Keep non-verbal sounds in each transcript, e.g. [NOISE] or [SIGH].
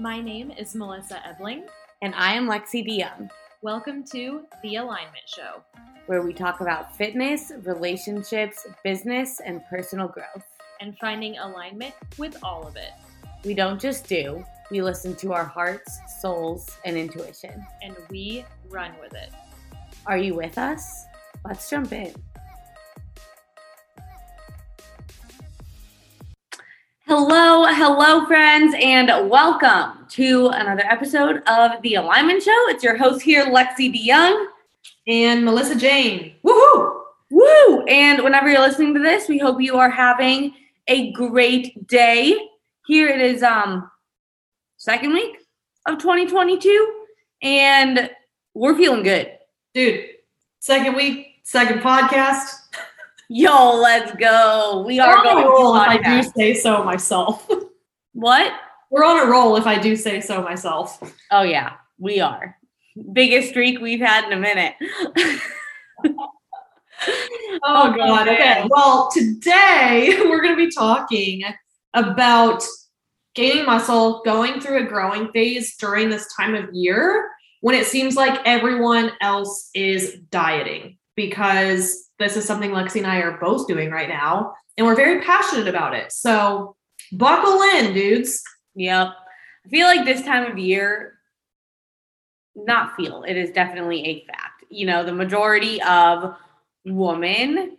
My name is Melissa Ebling. And I am Lexi DeYoung, Welcome to The Alignment Show. where we talk about fitness, relationships, business, and personal growth. and finding alignment with all of it. We don't just do, we listen to our hearts, souls, and intuition. And we run with it. Are you with us? Let's jump in. Hello, hello, friends, and welcome to another episode of The Alignment Show. It's your host here, Lexi DeYoung. and Melissa Jane. Woohoo! Woo! And whenever you're listening to this, we hope you are having a great day. Here it is um second week of 2022 and we're feeling good. Dude, second week, second podcast. Yo, let's go. We are on going a roll if I do say so myself. [LAUGHS] What? We're on a roll if I do say so myself. Oh yeah, we are. Biggest streak we've had in a minute. [LAUGHS] Oh, oh god. Okay. Well, today [LAUGHS] we're going to be talking about gaining muscle, going through a growing phase during this time of year when it seems like everyone else is dieting because this is something Lexi and I are both doing right now and we're very passionate about it. So, buckle in, dudes. Yep. I feel like this time of year, not feel, it is definitely a fact. You know, the majority of women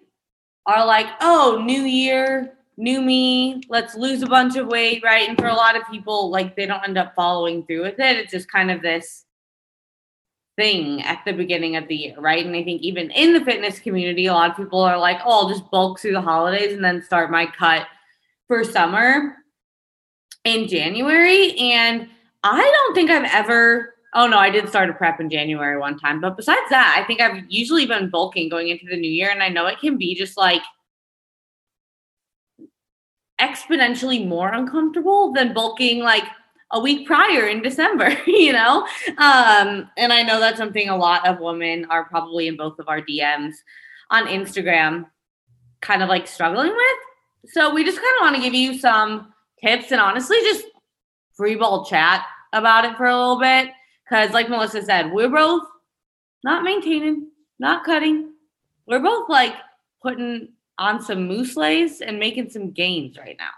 are like, oh, new year, new me, let's lose a bunch of weight, right? And for a lot of people, like they don't end up following through with it. It's just kind of this thing at the beginning of the year, right? And I think even in the fitness community, a lot of people are like, oh, I'll just bulk through the holidays and then start my cut for summer in January. And I don't think I've ever, oh no, I did start a prep in January one time. But besides that, I think I've usually been bulking going into the new year. And I know it can be just like exponentially more uncomfortable than bulking like a week prior in December, [LAUGHS] you know? Um, and I know that's something a lot of women are probably in both of our DMs on Instagram kind of like struggling with. So we just kind of want to give you some tips and honestly just free ball chat about it for a little bit. Cause like Melissa said, we're both not maintaining, not cutting. We're both like putting on some moose lays and making some gains right now.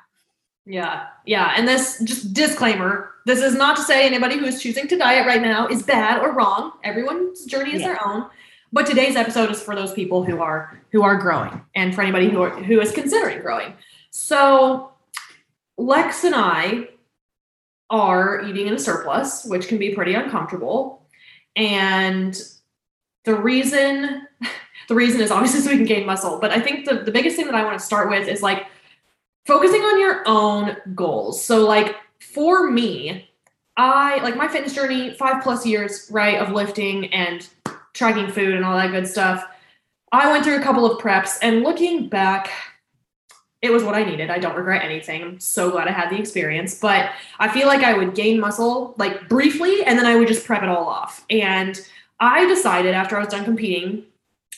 Yeah, yeah. And this just disclaimer this is not to say anybody who is choosing to diet right now is bad or wrong. Everyone's journey is Yeah. their own. But today's episode is for those people who are who are growing and for anybody who are, who is considering growing. So Lex and I are eating in a surplus, which can be pretty uncomfortable. And the reason [LAUGHS] the reason is obviously so we can gain muscle. But I think the, the biggest thing that I want to start with is like focusing on your own goals. So like for me, I like my fitness journey, five plus years, right, of lifting and tracking food and all that good stuff. I went through a couple of preps and looking back, it was what I needed. I don't regret anything. I'm so glad I had the experience, but I feel like I would gain muscle like briefly and then I would just prep it all off. And I decided after I was done competing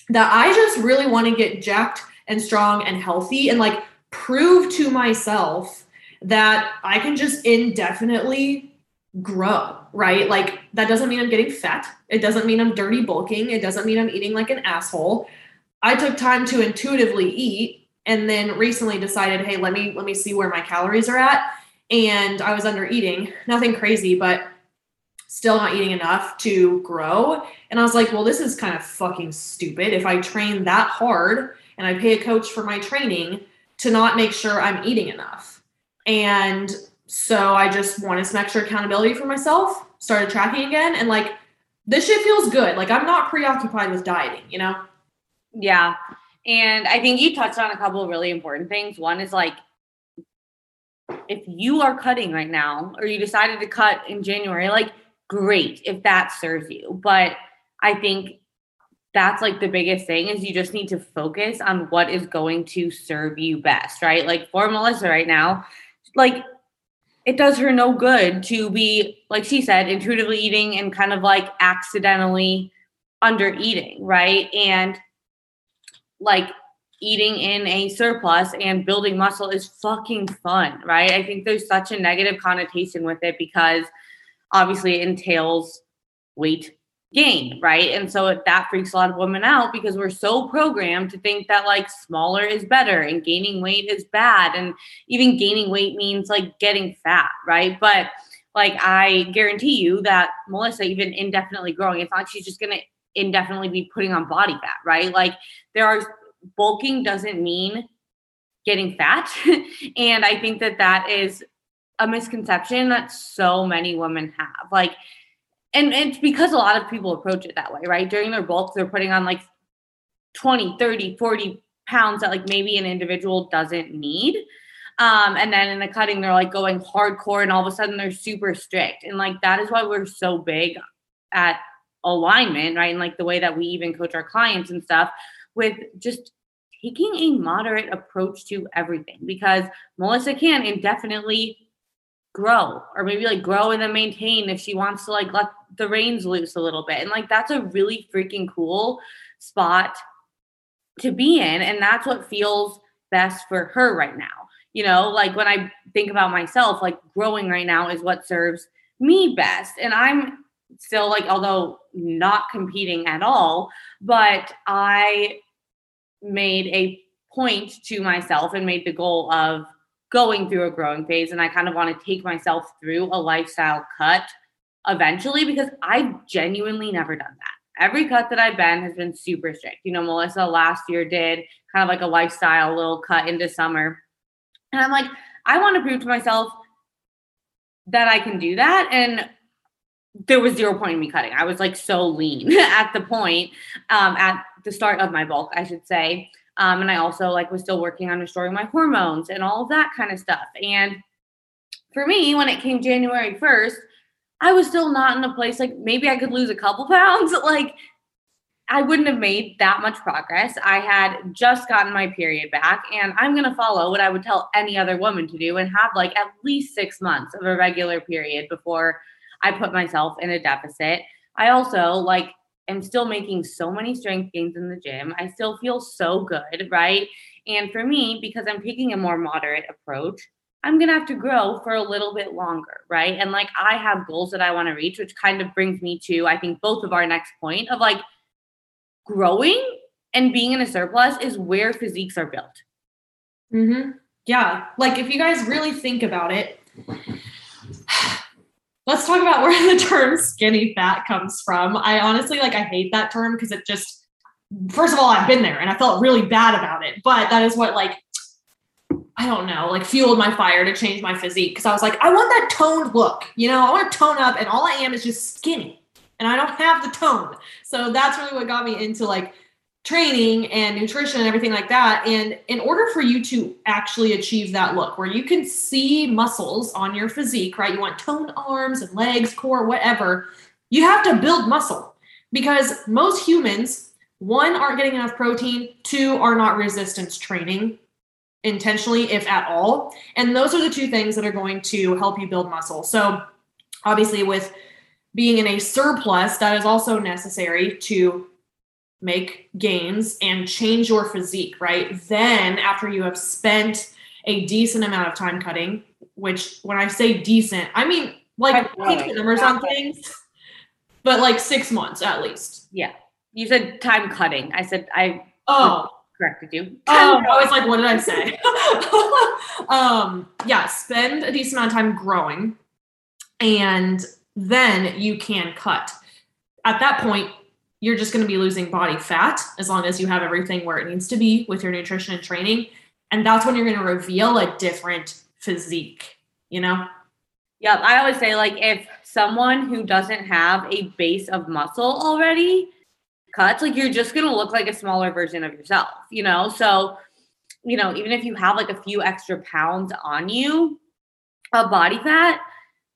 that I just really want to get jacked and strong and healthy and like prove to myself that I can just indefinitely grow, right? Like that doesn't mean I'm getting fat. It doesn't mean I'm dirty bulking. It doesn't mean I'm eating like an asshole. I took time to intuitively eat and then recently decided, "Hey, let me let me see where my calories are at." And I was under eating, nothing crazy, but still not eating enough to grow. And I was like, "Well, this is kind of fucking stupid if I train that hard and I pay a coach for my training to not make sure I'm eating enough." And so I just wanted some extra accountability for myself, started tracking again, and like this shit feels good. Like I'm not preoccupied with dieting, you know? Yeah. And I think you touched on a couple of really important things. One is like, if you are cutting right now or you decided to cut in January, like, great if that serves you. But I think that's like the biggest thing is you just need to focus on what is going to serve you best, right? Like for Melissa right now, like it does her no good to be, like she said, intuitively eating and kind of like accidentally under eating, right? And like eating in a surplus and building muscle is fucking fun, right? I think there's such a negative connotation with it because obviously it entails weight gain, right? And so that freaks a lot of women out because we're so programmed to think that like smaller is better and gaining weight is bad. And even gaining weight means like getting fat, right? But like I guarantee you that Melissa, even indefinitely growing, it's not she's just gonna indefinitely be putting on body fat, right? Like there are bulking doesn't mean getting fat. [LAUGHS] and I think that that is a misconception that so many women have. Like, and it's because a lot of people approach it that way, right? During their bulk, they're putting on like 20, 30, 40 pounds that like maybe an individual doesn't need. Um, and then in the cutting, they're like going hardcore and all of a sudden they're super strict. And like that is why we're so big at alignment, right? And like the way that we even coach our clients and stuff with just taking a moderate approach to everything because Melissa can indefinitely grow or maybe like grow and then maintain if she wants to like let the reins loose a little bit. And like that's a really freaking cool spot to be in. And that's what feels best for her right now. You know, like when I think about myself, like growing right now is what serves me best. And I'm still like, although not competing at all, but I made a point to myself and made the goal of going through a growing phase. And I kind of want to take myself through a lifestyle cut eventually because I've genuinely never done that. Every cut that I've been has been super strict. You know, Melissa last year did kind of like a lifestyle little cut into summer. And I'm like, I want to prove to myself that I can do that. And there was zero point in me cutting. I was like so lean [LAUGHS] at the point, um, at the start of my bulk, I should say. Um, and I also like was still working on restoring my hormones and all of that kind of stuff. And for me, when it came January 1st, I was still not in a place like maybe I could lose a couple [LAUGHS] pounds. Like I wouldn't have made that much progress. I had just gotten my period back, and I'm going to follow what I would tell any other woman to do and have like at least six months of a regular period before I put myself in a deficit. I also like am still making so many strength gains in the gym. I still feel so good, right? And for me, because I'm taking a more moderate approach, I'm going to have to grow for a little bit longer, right? And like I have goals that I want to reach, which kind of brings me to, I think, both of our next point of like growing and being in a surplus is where physiques are built. Mm-hmm. Yeah. Like if you guys really think about it, let's talk about where [LAUGHS] the term skinny fat comes from. I honestly like I hate that term because it just first of all I've been there and I felt really bad about it. But that is what like I don't know, like fueled my fire to change my physique because I was like I want that toned look. You know, I want to tone up and all I am is just skinny and I don't have the tone. So that's really what got me into like training and nutrition and everything like that. And in order for you to actually achieve that look where you can see muscles on your physique, right? You want toned arms and legs, core, whatever, you have to build muscle because most humans, one, aren't getting enough protein, two, are not resistance training intentionally, if at all. And those are the two things that are going to help you build muscle. So, obviously, with being in a surplus, that is also necessary to make gains and change your physique, right? Then, after you have spent a decent amount of time cutting, which when I say decent, I mean like numbers on things, but like six months at least. Yeah. You said time cutting. I said I oh corrected you. Oh, I was like, what did I say? [LAUGHS] um, yeah, spend a decent amount of time growing, and then you can cut. At that point, you're just going to be losing body fat as long as you have everything where it needs to be with your nutrition and training. And that's when you're going to reveal a different physique, you know? Yeah, I always say, like, if someone who doesn't have a base of muscle already cuts, like, you're just going to look like a smaller version of yourself, you know? So, you know, even if you have like a few extra pounds on you of body fat,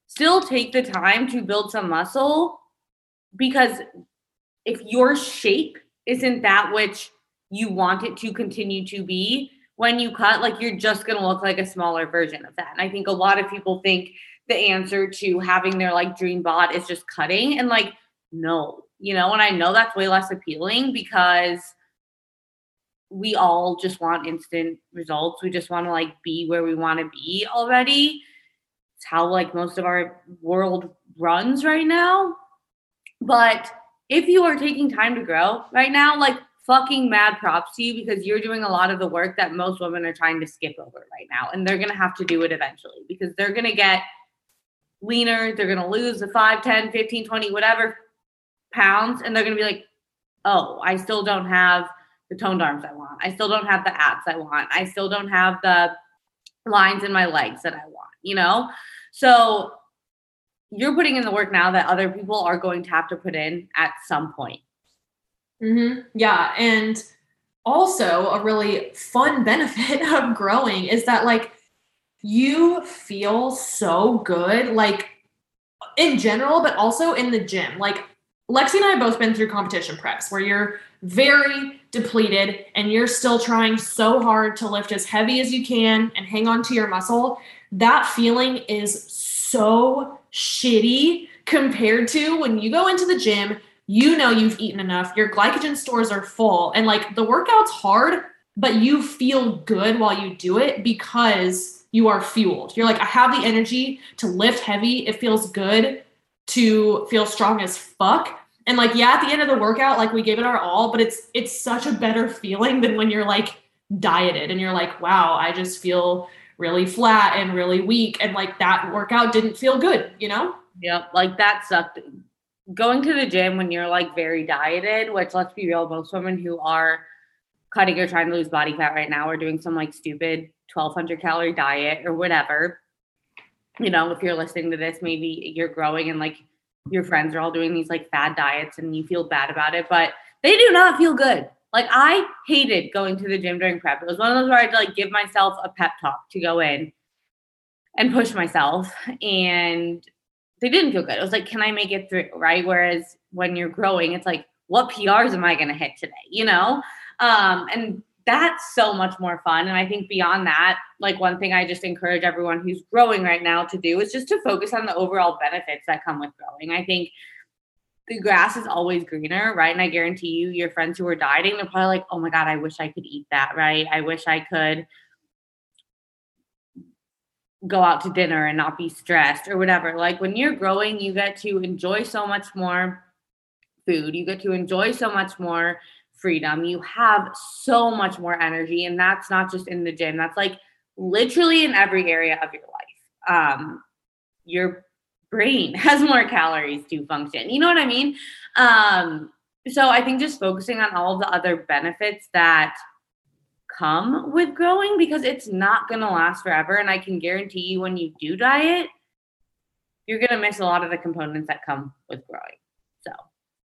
still take the time to build some muscle because if your shape isn't that which you want it to continue to be when you cut like you're just going to look like a smaller version of that and i think a lot of people think the answer to having their like dream bod is just cutting and like no you know and i know that's way less appealing because we all just want instant results. We just want to like be where we want to be already. It's how like most of our world runs right now. But if you are taking time to grow right now, like fucking mad props to you because you're doing a lot of the work that most women are trying to skip over right now. And they're going to have to do it eventually because they're going to get leaner. They're going to lose the 5, 10, 15, 20, whatever pounds. And they're going to be like, oh, I still don't have the toned arms I want. I still don't have the abs I want. I still don't have the lines in my legs that I want, you know? So you're putting in the work now that other people are going to have to put in at some point. Mm-hmm. Yeah. And also, a really fun [LAUGHS] benefit of growing is that, like, you feel so good, like, in general, but also in the gym. Like, Lexi and I have both been through competition preps where you're very depleted and you're still trying so hard to lift as heavy as you can and hang on to your muscle. That feeling is so shitty compared to when you go into the gym, you know you've eaten enough, your glycogen stores are full, and like the workout's hard, but you feel good while you do it because you are fueled. You're like, I have the energy to lift heavy. It feels good to feel strong as fuck. And like, yeah, at the end of the workout, like we gave it our all, but it's it's such a better feeling than when you're like dieted and you're like, wow, I just feel really flat and really weak. And like that workout didn't feel good, you know? Yep. Like that sucked. Going to the gym when you're like very dieted, which let's be real, most women who are cutting or trying to lose body fat right now are doing some like stupid 1200 calorie diet or whatever. You know, if you're listening to this, maybe you're growing and like your friends are all doing these like fad diets and you feel bad about it, but they do not feel good. Like I hated going to the gym during prep. It was one of those where I had to like give myself a pep talk to go in and push myself. And they didn't feel good. It was like, can I make it through? Right. Whereas when you're growing, it's like, what PRs am I going to hit today? You know? Um, and that's so much more fun. And I think beyond that, like one thing I just encourage everyone who's growing right now to do is just to focus on the overall benefits that come with growing. I think the grass is always greener, right? And I guarantee you, your friends who are dieting, they're probably like, oh my God, I wish I could eat that, right? I wish I could go out to dinner and not be stressed or whatever. Like when you're growing, you get to enjoy so much more food, you get to enjoy so much more freedom. You have so much more energy, and that's not just in the gym, that's like literally in every area of your life. Um, your brain [LAUGHS] has more calories to function. You know what I mean? Um, so I think just focusing on all the other benefits that come with growing because it's not going to last forever. And I can guarantee you when you do diet, you're going to miss a lot of the components that come with growing. So,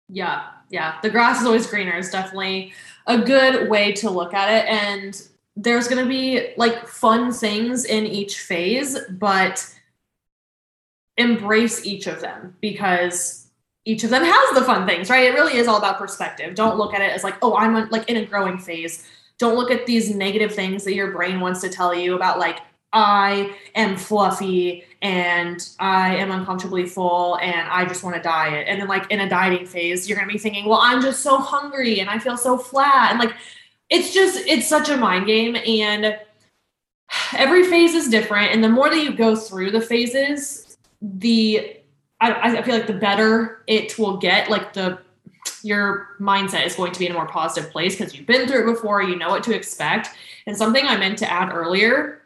yeah, yeah. The grass is always greener is definitely a good way to look at it. And there's going to be like fun things in each phase, but embrace each of them because each of them has the fun things, right? It really is all about perspective. Don't look at it as like, oh, I'm like in a growing phase. Don't look at these negative things that your brain wants to tell you about like I am fluffy and I am uncomfortably full and I just want to diet. And then like in a dieting phase, you're going to be thinking, well, I'm just so hungry and I feel so flat. And like it's just it's such a mind game and [SIGHS] every phase is different and the more that you go through the phases the I, I feel like the better it will get, like the your mindset is going to be in a more positive place because you've been through it before, you know what to expect. And something I meant to add earlier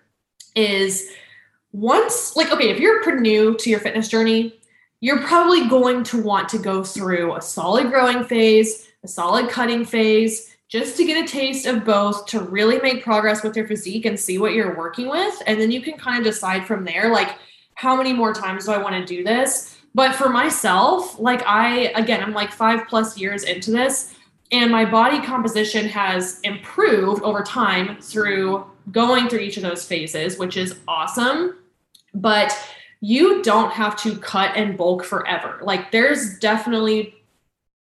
is once, like, okay, if you're pretty new to your fitness journey, you're probably going to want to go through a solid growing phase, a solid cutting phase, just to get a taste of both to really make progress with your physique and see what you're working with. And then you can kind of decide from there, like, how many more times do I want to do this? But for myself, like I, again, I'm like five plus years into this, and my body composition has improved over time through going through each of those phases, which is awesome. But you don't have to cut and bulk forever. Like there's definitely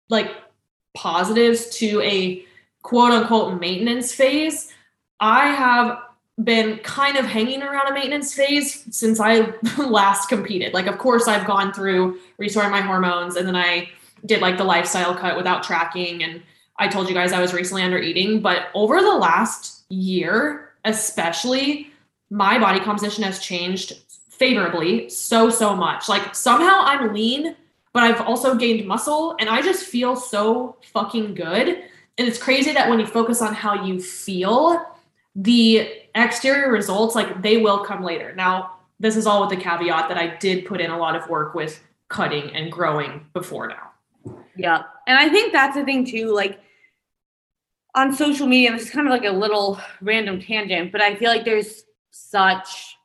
like positives to a quote unquote maintenance phase. I have been kind of hanging around a maintenance phase since I [LAUGHS] last competed. Like, of course, I've gone through restoring my hormones and then I did like the lifestyle cut without tracking and I told you guys I was recently under eating, but over the last year, especially, my body composition has changed favorably so, so much. Like somehow I'm lean, but I've also gained muscle and I just feel so fucking good. And it's crazy that when you focus on how you feel, the exterior results, like they will come later. Now, this is all with the caveat that I did put in a lot of work with cutting and growing before now. Yeah. And I think that's the thing too. Like on social media, this is kind of like a little random tangent, but I feel like there's such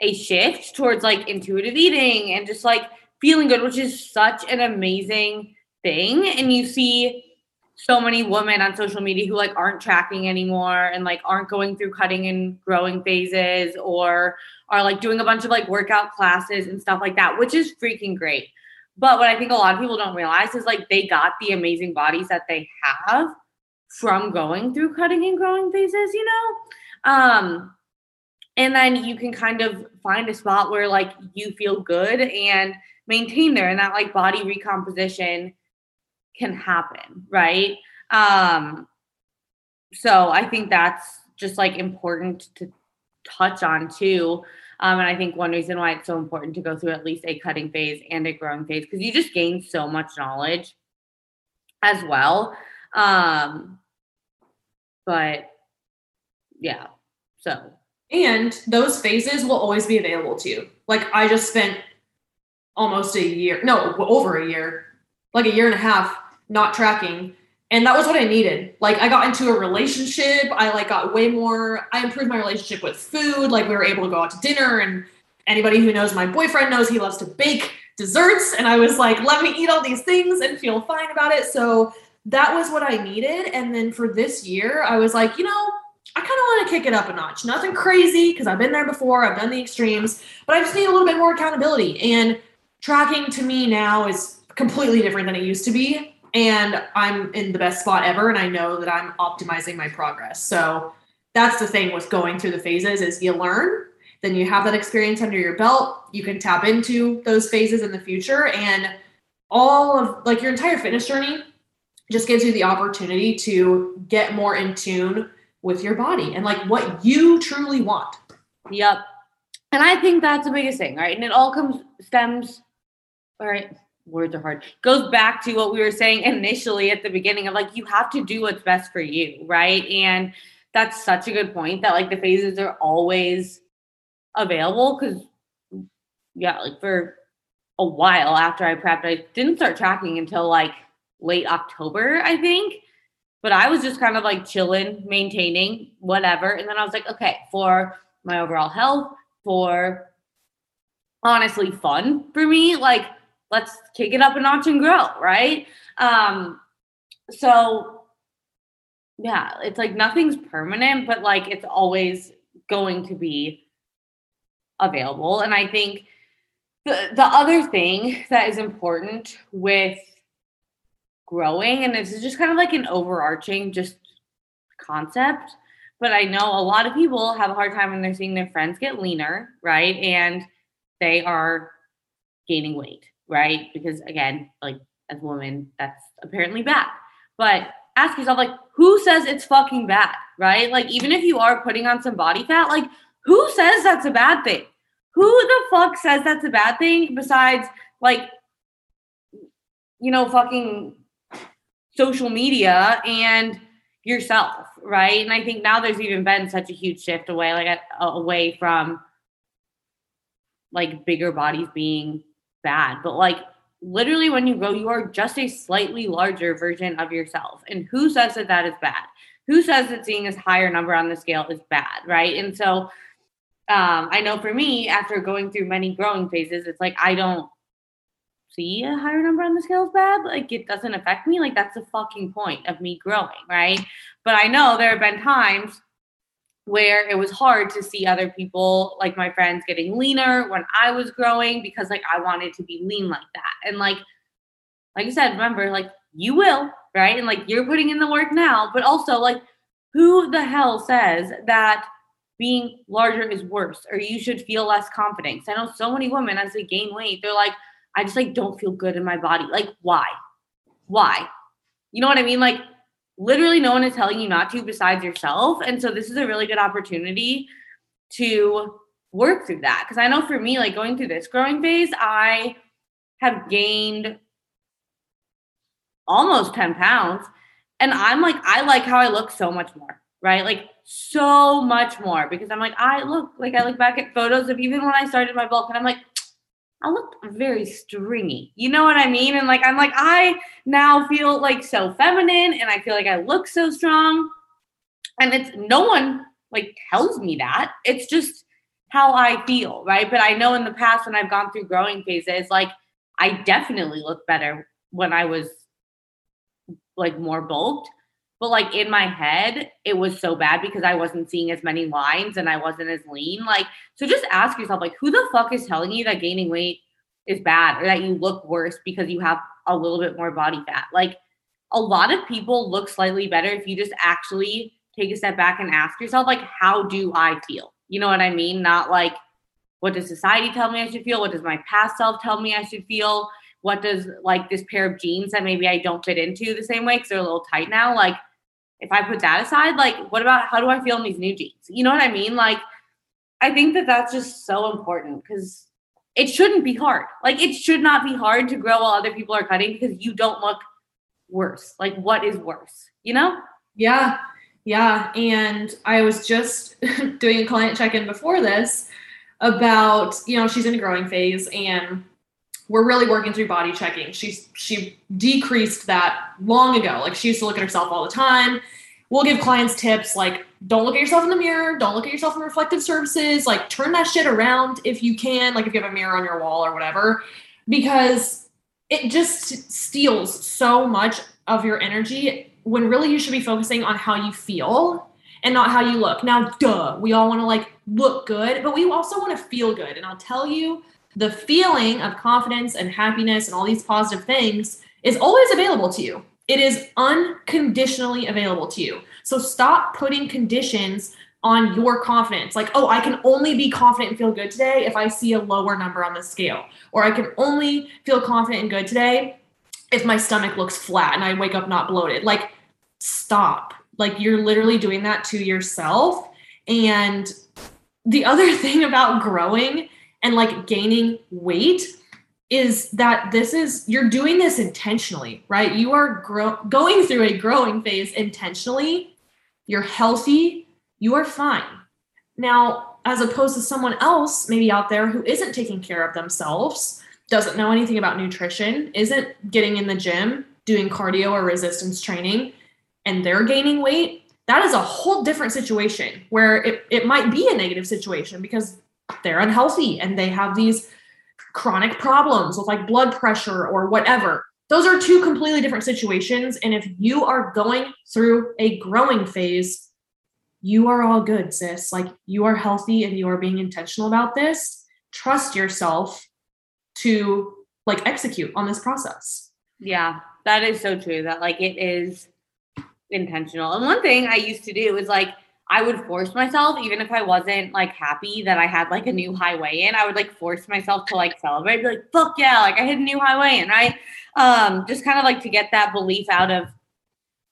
a shift towards like intuitive eating and just like feeling good, which is such an amazing thing. And you see so many women on social media who like aren't tracking anymore and like aren't going through cutting and growing phases or are like doing a bunch of like workout classes and stuff like that, which is freaking great. But what I think a lot of people don't realize is like they got the amazing bodies that they have from going through cutting and growing phases, you know? Um, and then you can kind of find a spot where like you feel good and maintain there and that like body recomposition can happen, right? Um, so I think that's just like important to touch on too. Um, and I think one reason why it's so important to go through at least a cutting phase and a growing phase because you just gain so much knowledge as well. Um, but yeah, so. And those phases will always be available to you. Like I just spent almost a year, no, over a year, like a year and a half not tracking. And that was what i needed. Like i got into a relationship. I like got way more i improved my relationship with food. Like we were able to go out to dinner and anybody who knows my boyfriend knows he loves to bake desserts. And i was like let me eat all these things and feel fine about it. So that was what i needed. And then for this year i was like you know i kind of want to kick it up a notch. Nothing crazy because i've been there before. I've done the extremes but i just need a little bit more accountability. And tracking to me now is completely different than it used to be and I'm in the best spot ever and I know that I'm optimizing my progress. So that's the thing with going through the phases is you learn, then you have that experience under your belt, you can tap into those phases in the future and all of like your entire fitness journey just gives you the opportunity to get more in tune with your body and like what you truly want. Yep. And I think that's the biggest thing, right? And it all comes stems all right words are hard. Goes back to what we were saying initially at the beginning of like you have to do what's best for you right? And that's such a good point that like the phases are always available because yeah like for a while after i prepped i didn't start tracking until like late october i think. But i was just kind of like chilling maintaining whatever. And then i was like okay for my overall health for honestly fun for me like let's kick it up a notch and grow, right? Um, so yeah, it's like nothing's permanent, but like it's always going to be available. And I think the the other thing that is important with growing, and this is just kind of like an overarching just concept, but I know a lot of people have a hard time when they're seeing their friends get leaner, right? And they are gaining weight right? Because again, like as a woman, that's apparently bad. But ask yourself, like, who says it's fucking bad, right? Like, even if you are putting on some body fat, like, who says that's a bad thing? Who the fuck says that's a bad thing besides, like, you know, fucking social media and yourself, right? And I think now there's even been such a huge shift away, like, away from like bigger bodies being bad, but like literally when you grow, you are just a slightly larger version of yourself. And who says that that is bad? Who says that seeing a higher number on the scale is bad, right? And so um, I know for me, after going through many growing phases, it's like I don't see a higher number on the scale is bad. Like it doesn't affect me. Like that's the fucking point of me growing, right? But I know there have been times where it was hard to see other people like my friends getting leaner when I was growing because like I wanted to be lean like that. And like like I said, remember like you will, right? And like you're putting in the work now, but also like who the hell says that being larger is worse or you should feel less confidence? I know so many women as they gain weight, they're like I just like don't feel good in my body. Like why? Why? You know what I mean? Like literally no one is telling you not to besides yourself. And so this is a really good opportunity to work through that. Because I know for me, like going through this growing phase, I have gained almost 10 pounds. And I'm like, I like how I look so much more, right? Like so much more because I'm like, I look like I look back at photos of even when I started my bulk and I'm like, I looked very stringy. You know what I mean? And like, I'm like, I now feel like so feminine and I feel like I look so strong. And it's no one like tells me that. It's just how I feel, right? But I know in the past when I've gone through growing phases, like I definitely look better when I was like more bulked. But like in my head, it was so bad because I wasn't seeing as many lines and I wasn't as lean. Like, so just ask yourself, like, who the fuck is telling you that gaining weight is bad or that you look worse because you have a little bit more body fat? Like, a lot of people look slightly better if you just actually take a step back and ask yourself, like, how do I feel? You know what I mean? Not like, what does society tell me I should feel? What does my past self tell me I should feel? What does like this pair of jeans that maybe I don't fit into the same way because they're a little tight now? Like, if I put that aside, like, what about how do I feel in these new jeans? You know what I mean? Like, I think that that's just so important because it shouldn't be hard. Like, it should not be hard to grow while other people are cutting because you don't look worse. Like, what is worse? You know? Yeah. Yeah. And I was just [LAUGHS] doing a client check in before this about, you know, she's in a growing phase and we're really working through body checking. She's she decreased that long ago. Like she used to look at herself all the time. We'll give clients tips like don't look at yourself in the mirror, don't look at yourself in reflective surfaces, like turn that shit around if you can, like if you have a mirror on your wall or whatever, because it just steals so much of your energy when really you should be focusing on how you feel and not how you look. Now, duh, we all want to like look good, but we also want to feel good. And I'll tell you, the feeling of confidence and happiness and all these positive things is always available to you. It is unconditionally available to you. So stop putting conditions on your confidence. Like, oh, I can only be confident and feel good today if I see a lower number on the scale. Or I can only feel confident and good today if my stomach looks flat and I wake up not bloated. Like, stop. Like, you're literally doing that to yourself. And the other [LAUGHS] thing about growing and like gaining weight is that this is you're doing this intentionally, right? You are grow, going through a growing phase intentionally. You're healthy, you are fine. Now, as opposed to someone else maybe out there who isn't taking care of themselves, doesn't know anything about nutrition, isn't getting in the gym, doing cardio or resistance training, and they're gaining weight, that is a whole different situation where it, it might be a negative situation because they're unhealthy and they have these chronic problems with like blood pressure or whatever. Those are two completely different situations. And if you are going through a growing phase, you are all good, sis. Like you are healthy and you are being intentional about this. Trust yourself to like execute on this process. Yeah, that is so true. That like it is intentional. And one thing I used to do was like I would force myself, even if I wasn't like happy that I had like a new high weigh in, I would like force myself to like celebrate, be like, fuck yeah, like I hit a new high weigh in, right? Um, just kind of like to get that belief out of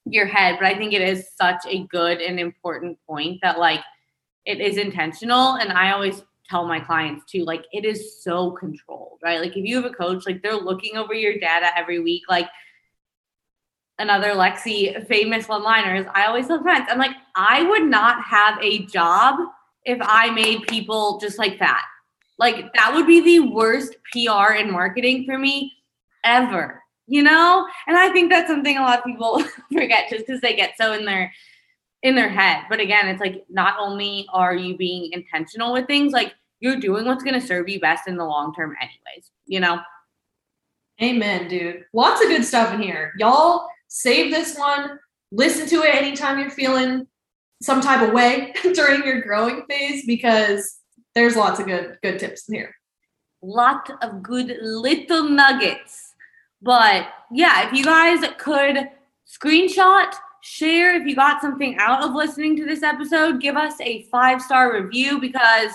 your head. But I think it is such a good and important point that like it is intentional. And I always tell my clients too, like it is so controlled, right? Like if you have a coach, like they're looking over your data every week, like another Lexi famous one liners, I always tell friends, I'm like, I would not have a job if I made people just like fat. Like that would be the worst PR and marketing for me ever, you know? And I think that's something a lot of people [LAUGHS] forget just because they get so in their in their head. But again, it's like not only are you being intentional with things, like you're doing what's gonna serve you best in the long term anyways, you know? Amen, dude. Lots of good stuff in here. Y'all save this one, listen to it anytime you're feeling some type of way [LAUGHS] during your growing phase because there's lots of good good tips in here. Lot of good little nuggets. But yeah, if you guys could screenshot, share if you got something out of listening to this episode, give us a five star review because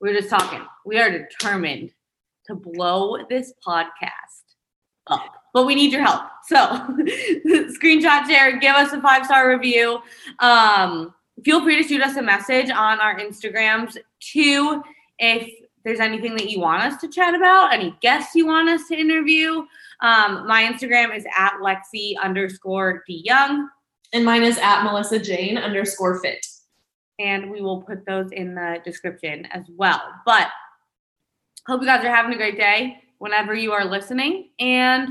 we're just talking. We are determined to blow this podcast up. But we need your help. So [LAUGHS] screenshot share, give us a five star review. Um, feel free to shoot us a message on our Instagrams too if there's anything that you want us to chat about, any guests you want us to interview. Um, my Instagram is at Lexi underscore DeYoung, And mine is at Melissa Jane underscore fit. and we will put those in the description as well. But hope you guys are having a great day whenever you are listening, and